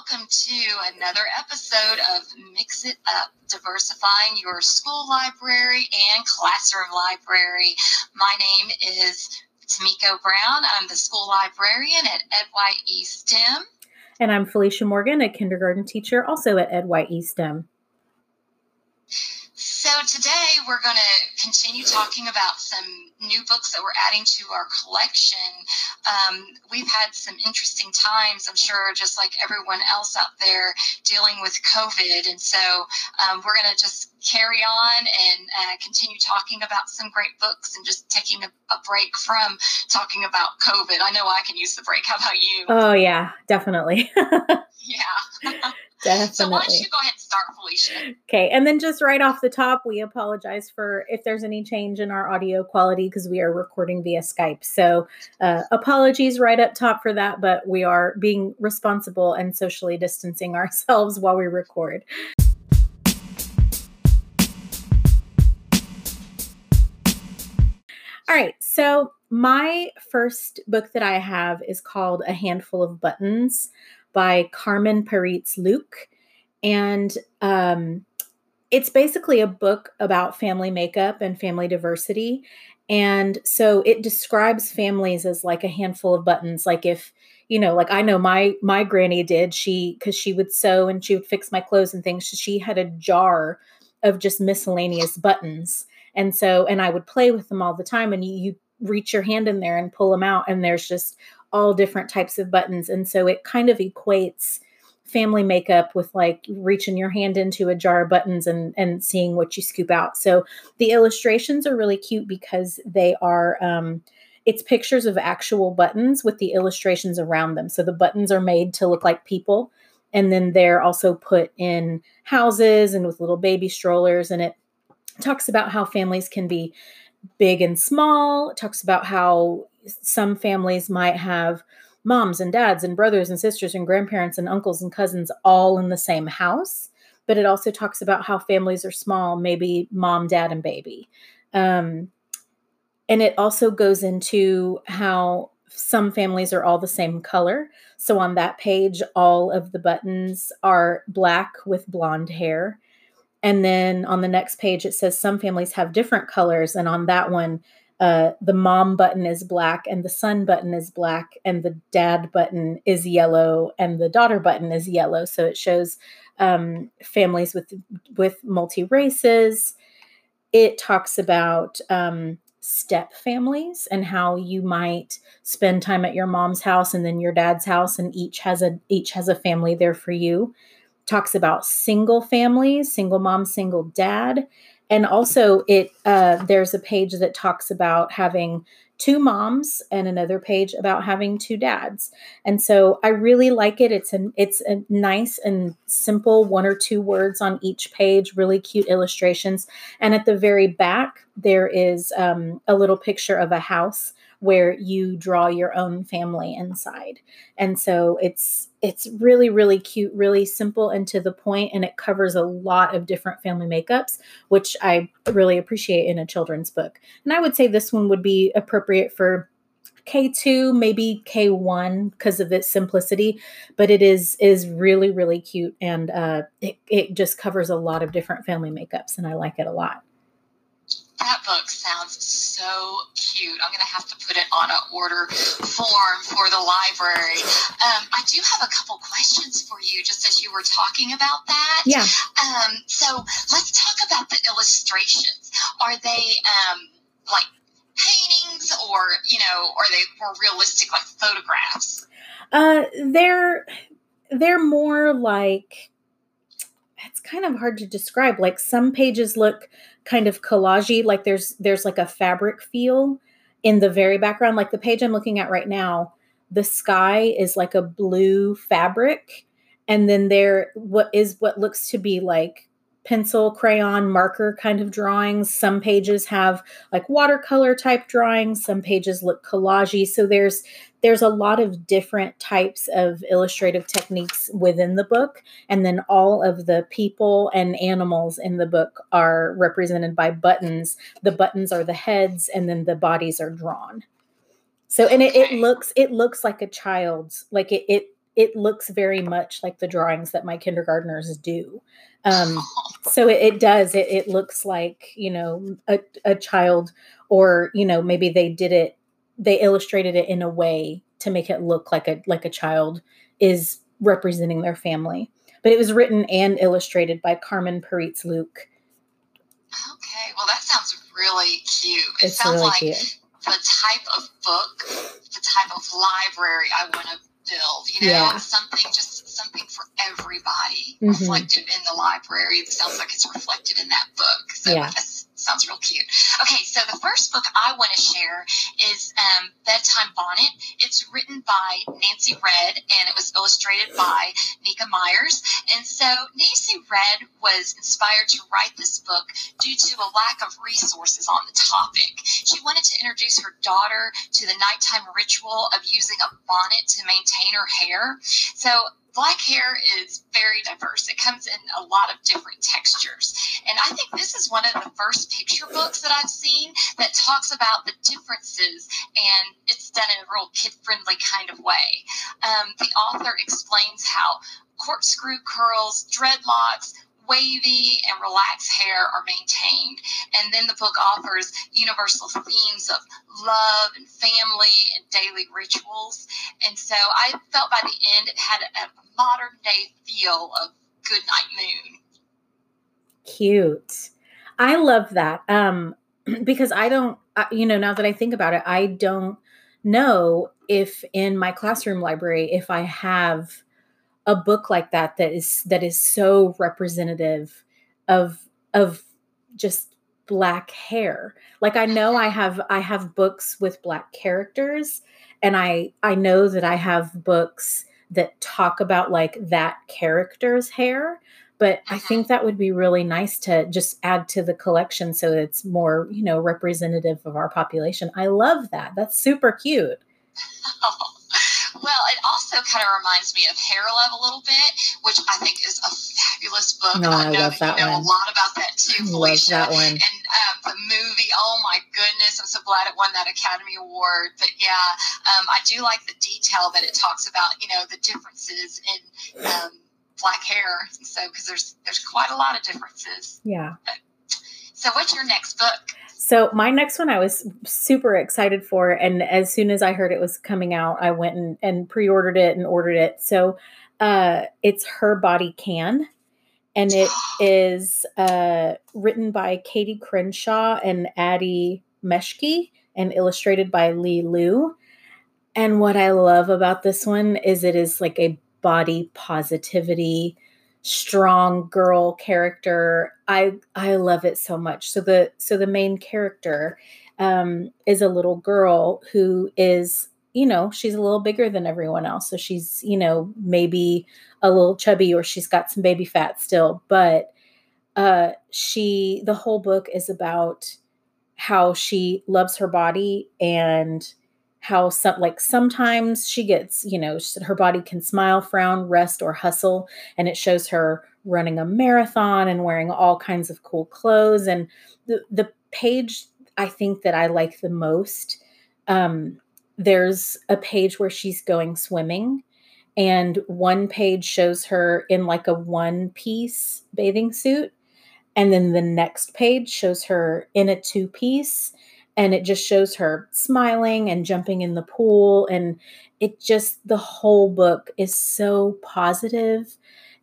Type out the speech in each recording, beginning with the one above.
welcome to another episode of Mix It Up, diversifying your school library and classroom library. My name is Tamiko Brown. I'm the school librarian at Ed White E STEM. And I'm Felicia Morgan, a kindergarten teacher also at Ed White E STEM. So today we're going to continue talking about some new books that we're adding to our collection. Um, we've had some interesting times, I'm sure, just like everyone else out there dealing with COVID. And so um, we're going to just carry on and uh, continue talking about some great books and just taking a, a break from talking about COVID. I know I can use the break. How about you? Oh, yeah, definitely. yeah. Definitely. So why don't you go ahead and start, Felicia? Okay, and then just right off the top, we apologize for if there's any change in our audio quality because we are recording via Skype. So uh, apologies right up top for that, but we are being responsible and socially distancing ourselves while we record. All right, so my first book that I have is called A Handful of Buttons by Carmen Parets Luque. And um, it's basically a book about family makeup and family diversity. And so it describes families as like a handful of buttons. Like if, you know, like I know my my granny did, she because she would sew and she would fix my clothes and things. She had a jar of just miscellaneous buttons. And so, and I would play with them all the time. And you, you reach your hand in there and pull them out, and there's just all different types of buttons. And so it kind of equates family makeup with like reaching your hand into a jar of buttons and and seeing what you scoop out. So the illustrations are really cute because they are um it's pictures of actual buttons with the illustrations around them. So the buttons are made to look like people and then they're also put in houses and with little baby strollers and it talks about how families can be big and small. It talks about how some families might have moms and dads and brothers and sisters and grandparents and uncles and cousins all in the same house. But it also talks about how families are small, maybe mom, dad, and baby. Um, and it also goes into how some families are all the same color. So on that page, all of the buttons are black with blonde hair. And then on the next page, it says some families have different colors. And on that one, uh, the mom button is black and the son button is black and the dad button is yellow and the daughter button is yellow. So it shows um, families with with multi races. It talks about um, step families and how you might spend time at your mom's house and then your dad's house, and each has a each has a family there for you. Talks about single families, single mom, single dad, and also it uh, there's a page that talks about having two moms and another page about having two dads. And so i really like it. It's an it's a nice and simple one or two words on each page really cute illustrations. And at the very back there is um, a little picture of a house where you draw your own family inside. And so it's it's really really cute, really simple and to the point and it covers a lot of different family makeups, which I really appreciate in a children's book. And I would say this one would be appropriate for K2, maybe K1 because of its simplicity, but it is is really really cute and uh, it, it just covers a lot of different family makeups and I like it a lot. That book sounds so cute. I'm going to have to put it on an order form for the library. Um, I do have a couple questions for you, just as you were talking about that. Yeah. Um, so let's talk about the illustrations. Are they um, like paintings, or you know, are they more realistic, like photographs? Uh, they're they're more like it's kind of hard to describe. Like some pages look kind of collagey, like there's there's like a fabric feel in the very background. Like the page I'm looking at right now, the sky is like a blue fabric, and then there what is what looks to be like pencil, crayon, marker kind of drawings. Some pages have like watercolor type drawings, some pages look collagey. So there's there's a lot of different types of illustrative techniques within the book and then all of the people and animals in the book are represented by buttons. The buttons are the heads and then the bodies are drawn. So and it, it looks it looks like a child's like it, it it looks very much like the drawings that my kindergartners do. Um, so it, it does. It, it looks like you know a, a child, or you know maybe they did it. They illustrated it in a way to make it look like a like a child is representing their family. But it was written and illustrated by Carmen Parets Luque. Okay, well that sounds really cute. It It's sounds really like cute. the type of book, the type of library I want to build. You know, Yeah. something just something for everybody Mhm. reflected in the library. It sounds like it's reflected in that book. So Yeah. Sounds real cute. Okay, so the first book I want to share is um, Bedtime Bonnet. It's written by Nancy Redd and it was illustrated by Nneka Myers. And so Nancy Redd was inspired to write this book due to a lack of resources on the topic. She wanted to introduce her daughter to the nighttime ritual of using a bonnet to maintain her hair. So black hair is very diverse. It comes in a lot of different textures. And I think this is one of the first picture books that I've seen that talks about the differences and it's done in a real kid friendly kind of way. Um, the author explains how corkscrew curls, dreadlocks, wavy and relaxed hair are maintained. And then the book offers universal themes of love and family and daily rituals. And so I felt by the end it had a modern day feel of Goodnight Moon. Cute. I love that. Um, because I don't, you know, now that I think about it, I don't know if in my classroom library if I have a book like that that is that is so representative of of just black hair. Like I know I have I have books with black characters and I I know that I have books that talk about like that character's hair but I Mhm. think that would be really nice to just add to the collection so it's more, you know, representative of our population. I love that. That's super cute. well, it also kind of reminds me of Hair Love a little bit, which I think is a fabulous book. No, I I know love that you know one. a lot about that too, Love Felicia. that one. And um, the movie, oh my goodness, I'm so glad it won that Academy Award. But yeah, um, I do like the detail that it talks about, you know, the differences in um, black hair. So, because there's there's quite a lot of differences. Yeah. So, what's your next book? So my next one I was super excited for. And as soon as I heard it was coming out, I went and, and pre-ordered it and ordered it. So uh it's Her Body Can. And it is uh written by Katie Crenshaw and Ady Meschke and illustrated by Li Liu. And what I love about this one is it is like a body positivity strong girl character. I i love it so much. So the so the main character um is a little girl who is you know she's a little bigger than everyone else. So she's you know maybe a little chubby or she's got some baby fat still. But uh she the whole book is about how she loves her body and how some like sometimes she gets you know her body can smile frown rest or hustle and it shows her running a marathon and wearing all kinds of cool clothes. And the the page i think that i like the most um there's a page where she's going swimming and one page shows her in like a one piece bathing suit and then the next page shows her in a two piece and it just shows her smiling and jumping in the pool and it just the whole book is so positive.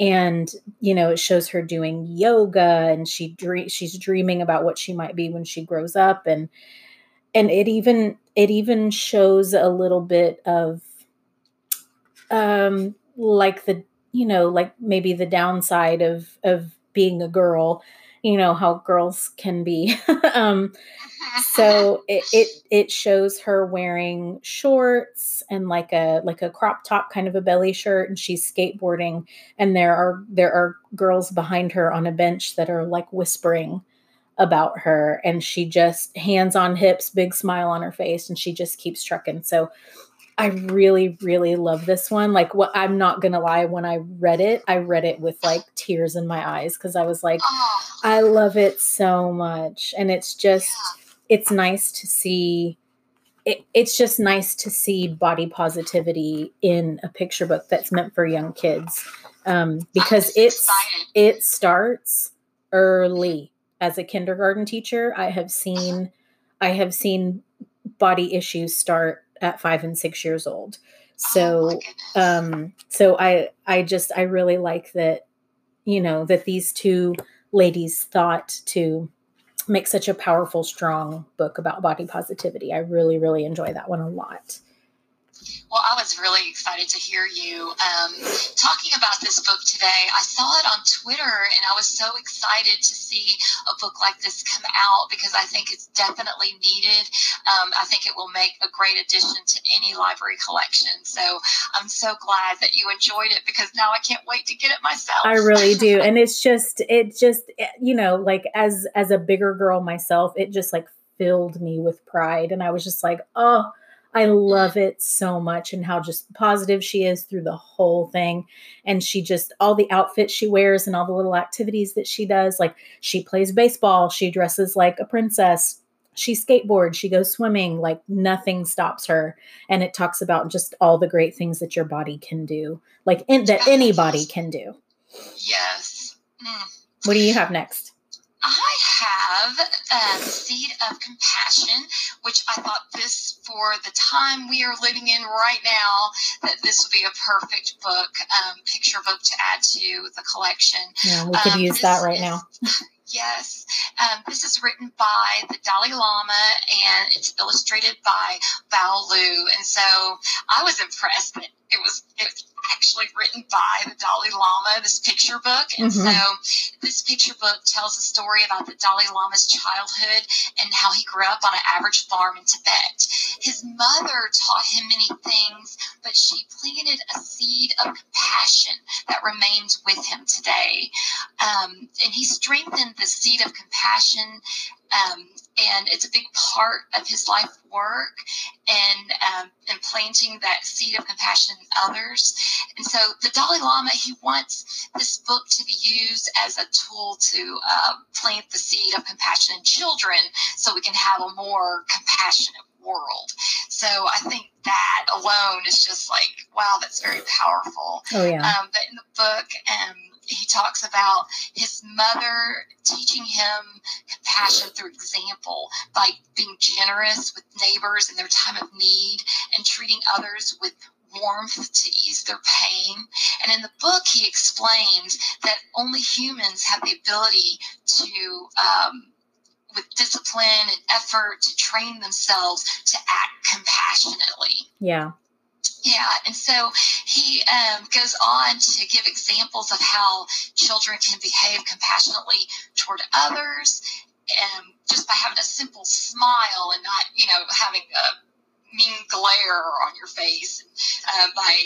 And you know it shows her doing yoga and she dre- she's dreaming about what she might be when she grows up and and it even it even shows a little bit of um like the you know like maybe the downside of of being a girl you know how girls can be. Um so it, it it shows her wearing shorts and like a like a crop top kind of a belly shirt and she's skateboarding and there are there are girls behind her on a bench that are like whispering about her and she just hands on hips big smile on her face and she just keeps trucking. So i really really love this one. Like what i'm not gonna lie when i read it i read it with like tears in my eyes because i was like oh, I love it so much. And it's just, it's nice to see it, it's just nice to see body positivity in a picture book that's meant for young kids. Um, because it's excited. it starts early. As a kindergarten teacher i have seen i have seen body issues start at five and six years old. Oh, so goodness. um so i i just i really like that you know that these two ladies thought to make such a powerful strong book about body positivity. I really really enjoy that one a lot Well, I was really excited to hear you um, talking about this book today. I saw it on Twitter and I was so excited to see a book like this come out because I think it's definitely needed. Um, I think it will make a great addition to any library collection. So I'm so glad that you enjoyed it because now I can't wait to get it myself. i really do and it's just it just you know like as as a bigger girl myself it just like filled me with pride and i was just like oh I love it so much and how just positive she is through the whole thing. And she just, all the outfits she wears and all the little activities that she does. Like she plays baseball, she dresses like a princess, she skateboards, she goes swimming, like nothing stops her. And it talks about just all the great things that your body can do, like in, that anybody can do. Yes. Mm. What do you have next? I have um, Seed of Compassion, which I thought this, for the time we are living in right now, that this would be a perfect book, um, picture book to add to the collection. Yeah, we could Um, use that right is- now. Yes, um, this is written by the Dalai Lama and it's illustrated by Bao Luu. And so I was impressed that it was it was actually written by the Dalai Lama, this picture book. And Mhm. so this picture book tells a story about the Dalai Lama's childhood and how he grew up on an average farm in Tibet. His mother taught him many things, but she planted a seed of compassion that remains with him today um, and he strengthened the seed of compassion um, and it's a big part of his life work and um, and planting that seed of compassion in others. And so the dalai lama he wants this book to be used as a tool to uh, plant the seed of compassion in children so we can have a more compassionate world. So i think that alone is just like wow that's very powerful. Oh, yeah. um, but in the book, um, he talks about his mother teaching him compassion through example by being generous with neighbors in their time of need and treating others with warmth to ease their pain. And in the book, he explains that only humans have the ability to. Um, with discipline and effort to train themselves to act compassionately. yeah. Yeah, and so he um, goes on to give examples of how children can behave compassionately toward others, um, just by having a simple smile and not, you know, having a mean glare on your face, uh, by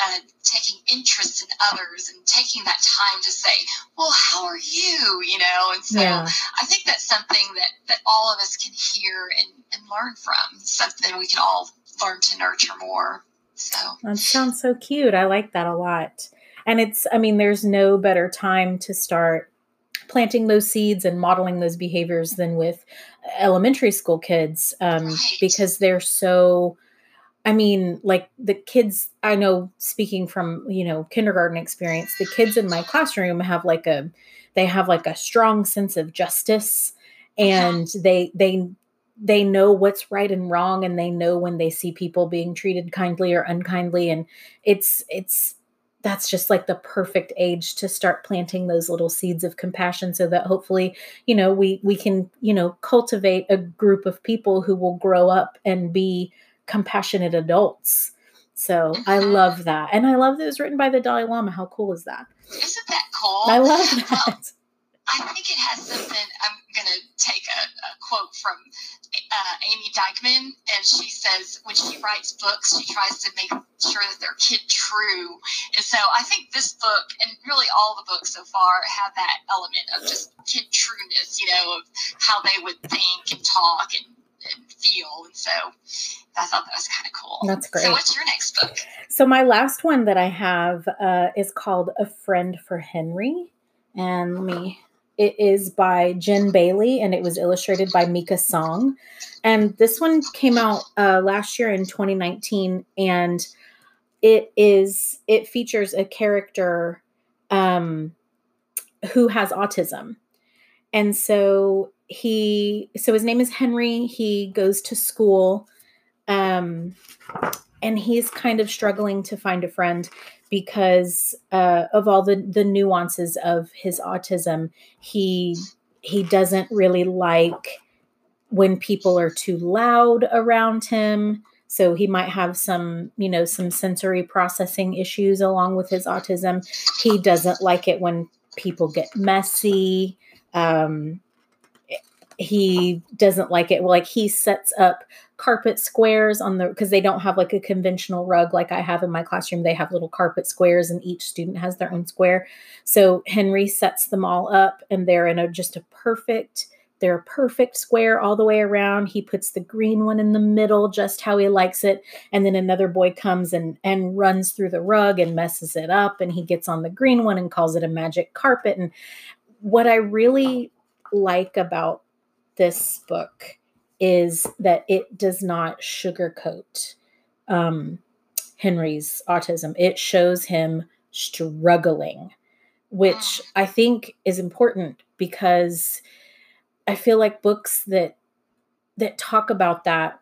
uh, taking interest in others and taking that time to say, "Well, how are you?" You know, and so Yeah. I think that's something that that all of us can hear and, and learn from. Something we can all learn to nurture more. So. That sounds so cute. I like that a lot. And it's, I mean, there's no better time to start planting those seeds and modeling those behaviors than with elementary school kids um, Right. because they're so. I mean, like the kids, I know speaking from, you know, kindergarten experience, the kids in my classroom have like a, they have like a strong sense of justice and they, they, they know what's right and wrong and they know when they see people being treated kindly or unkindly and it's it's that's just like the perfect age to start planting those little seeds of compassion so that hopefully you know we we can you know cultivate a group of people who will grow up and be compassionate adults. So i Mhm. love that. And i love that it was written by the dalai lama. How cool is that? Isn't that cool? i love that I think it has something. I'm going to take a, a quote from uh, Ame Dyckman, and she says when she writes books, she tries to make sure that they're kid true. And so I think this book, and really all the books so far, have that element of just kid trueness, you know, of how they would think and talk and, and feel. And so I thought that was kind of cool. That's great. So, what's your next book? So my last one that I have uh, is called "A Friend for Henry," and let me it is by Jenn Bailey and it was illustrated by Mika Song. And this one came out uh, last year in 2019 and it is it features a character um, who has autism. And so he so his name is Henry. He goes to school um and he's kind of struggling to find a friend because uh, of all the the nuances of his autism. He he doesn't really like when people are too loud around him. So he might have some, you know, some sensory processing issues along with his autism. He doesn't like it when people get messy. Um, he doesn't like it. Like he sets up carpet squares on the because they don't have like a conventional rug like I have in my classroom. They have little carpet squares, and each student has their own square. So Henry sets them all up, and they're in a just a perfect. They're a perfect square all the way around. He puts the green one in the middle, just how he likes it, and then another boy comes and and runs through the rug and messes it up, and he gets on the green one and calls it a magic carpet. And what I really like about this book is that it does not sugarcoat um, Henry's autism. It shows him struggling, which I think is important because I feel like books that that talk about that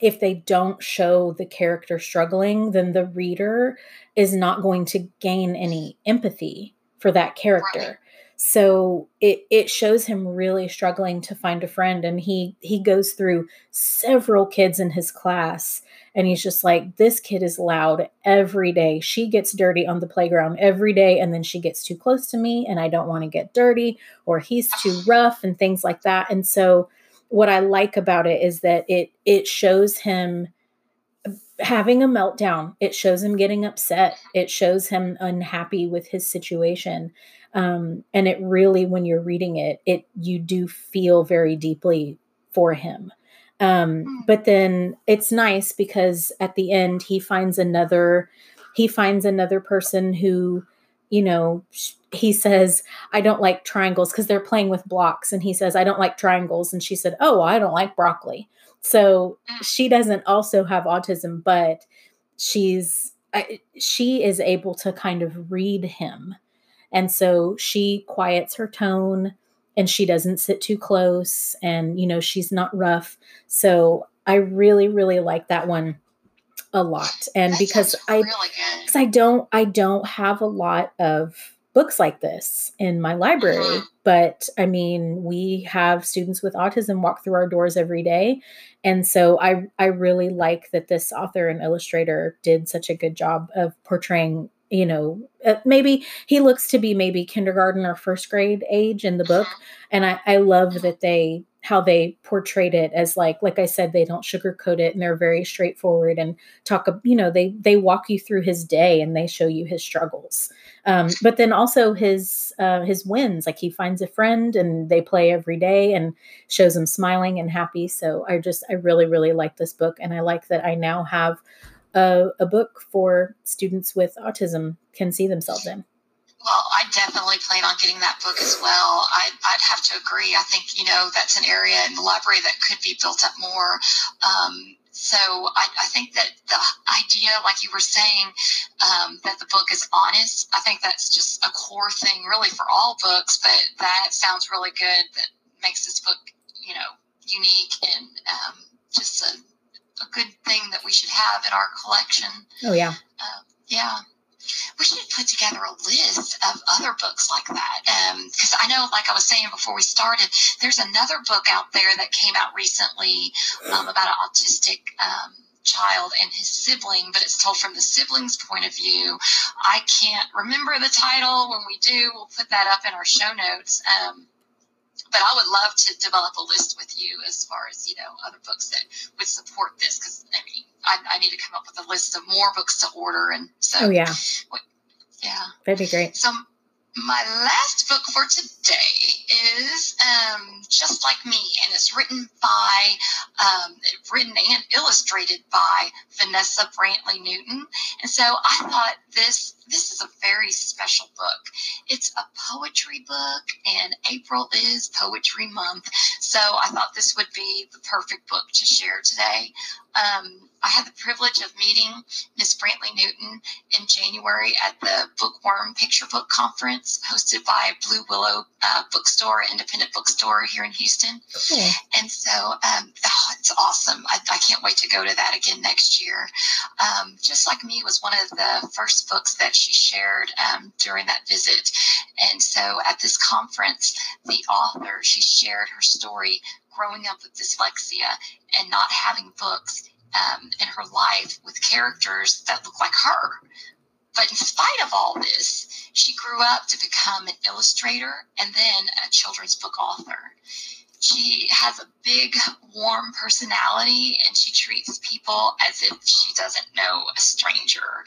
if they don't show the character struggling, then the reader is not going to gain any empathy for that character so it it shows him really struggling to find a friend and he he goes through several kids in his class and he's just like this kid is loud every day. She gets dirty on the playground every day and then she gets too close to me and i don't want to get dirty or he's too rough and things like that. And so what i like about it is that it it shows him having a meltdown it shows him getting upset it shows him unhappy with his situation um, and it really when you're reading it it you do feel very deeply for him um, mm. but then it's nice because at the end he finds another he finds another person who you know he says i don't like triangles because they're playing with blocks and he says i don't like triangles and she said oh i don't like broccoli so mm. she doesn't also have autism but she's I, she is able to kind of read him and so she quiets her tone and she doesn't sit too close and, you know, she's not rough. So I really, really like that one a lot. And that because I, really because I don't, I don't have a lot of books like this in my library. Mm-hmm. But I mean, we have students with autism walk through our doors every day. And so I I really like that this author and illustrator did such a good job of portraying you know uh, maybe he looks to be maybe kindergarten or first grade age in the book and i i love that they how they portrayed it as like like i said they don't sugarcoat it and they're very straightforward and talk you know they they walk you through his day and they show you his struggles um, but then also his uh, his wins like he finds a friend and they play every day and shows him smiling and happy so i just i really really like this book and i like that i now have a, a book for students with autism can see themselves in. Well, I definitely plan on getting that book as well. I, would have to agree. I think, you know, that's an area in the library that could be built up more. Um, so I, I, think that the idea, like you were saying, um, that the book is honest, I think that's just a core thing really for all books, but that sounds really good. That makes this book, you know, unique and um, just a a good thing that we should have in our collection. Oh yeah. Uh, yeah. We should put together a list of other books like that. Because um, I know, like I was saying before we started, there's another book out there that came out recently um, about an autistic um, child and his sibling, but it's told from the sibling's point of view. I can't remember the title. When we do, we'll put that up in our show notes. Um, but I would love to develop a list with you as far as you know other books that would support this because I mean I, I, need to come up with a list of more books to order and so oh yeah yeah that'd be great so my last book for today is um, just like me, and it's written by, um, written and illustrated by Vanessa Brantley Newton. And so I thought this this is a very special book. It's a poetry book, and April is Poetry Month, so I thought this would be the perfect book to share today. Um, I had the privilege of meeting Ms. Brantley Newton in January at the Bookworm Picture Book Conference hosted by Blue Willow uh, Bookstore, independent bookstore here in Houston. And so um, oh, it's awesome. I, I, can't wait to go to that again next year. Um, Just Like Me was one of the first books that she shared um, during that visit. And so at this conference, the author, she shared her story growing up with dyslexia and not having books um, in her life with characters that look like her. But in spite of all this, she grew up to become an illustrator and then a children's book author. She has a big, warm personality and she treats people as if she doesn't know a stranger.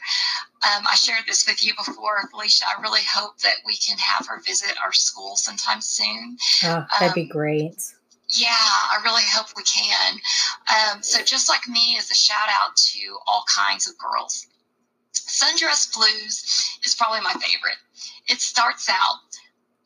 Um, I shared this with you before, Felicia. I really hope that we can have her visit our school sometime soon. Oh, that'd um, be great. Yeah, I really hope we can. Um, so, just like me, is a shout out to all kinds of girls. Sundress Blues is probably my favorite. It starts out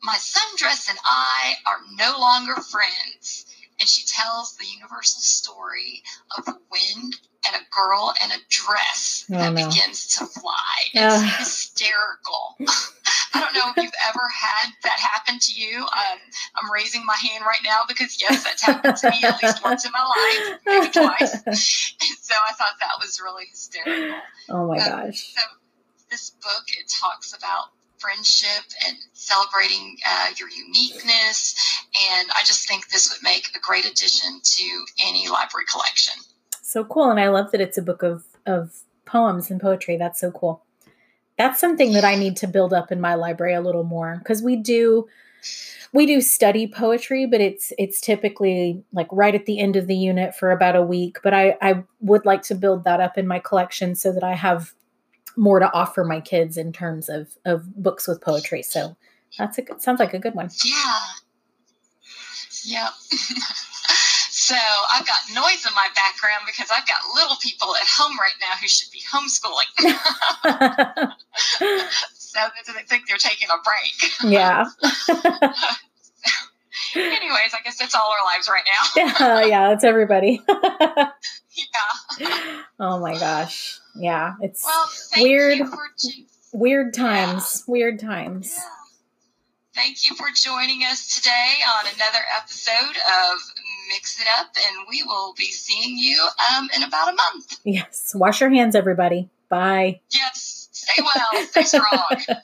My sundress and I are no longer friends. And she tells the universal story of the wind and a girl in a dress oh, that no. begins to fly. It's hysterical. I don't know if you've ever had that happen to you. Um, I'm raising my hand right now because yes, that's happened to me at least once in my life, maybe twice. And so I thought that was really hysterical. Oh my um, gosh! So this book it talks about friendship and celebrating uh, your uniqueness, and I just think this would make a great addition to any library collection. So cool, and I love that it's a book of of poems and poetry. That's so cool that's something that I need to build up in my library a little more because we do we do study poetry, but it's it's typically like right at the end of the unit for about a week. But I I would like to build that up in my collection so that I have more to offer my kids in terms of of books with poetry. So that's a good sounds like a good one. Yeah. Yep. So I've got noise in my background because I've got little people at home right now who should be homeschooling. so they think they're taking a break. Yeah. Anyways, I guess that's all our lives right now. yeah, yeah, that's everybody. yeah. Oh my gosh. Yeah, it's well, weird. weird times. Yeah. Weird times. Yeah. Thank you for joining us today on another episode of Mix It Up, and we will be seeing you um, in about a month. Yes. Wash your hands, everybody. Bye. Yes. Stay well. Stay strong.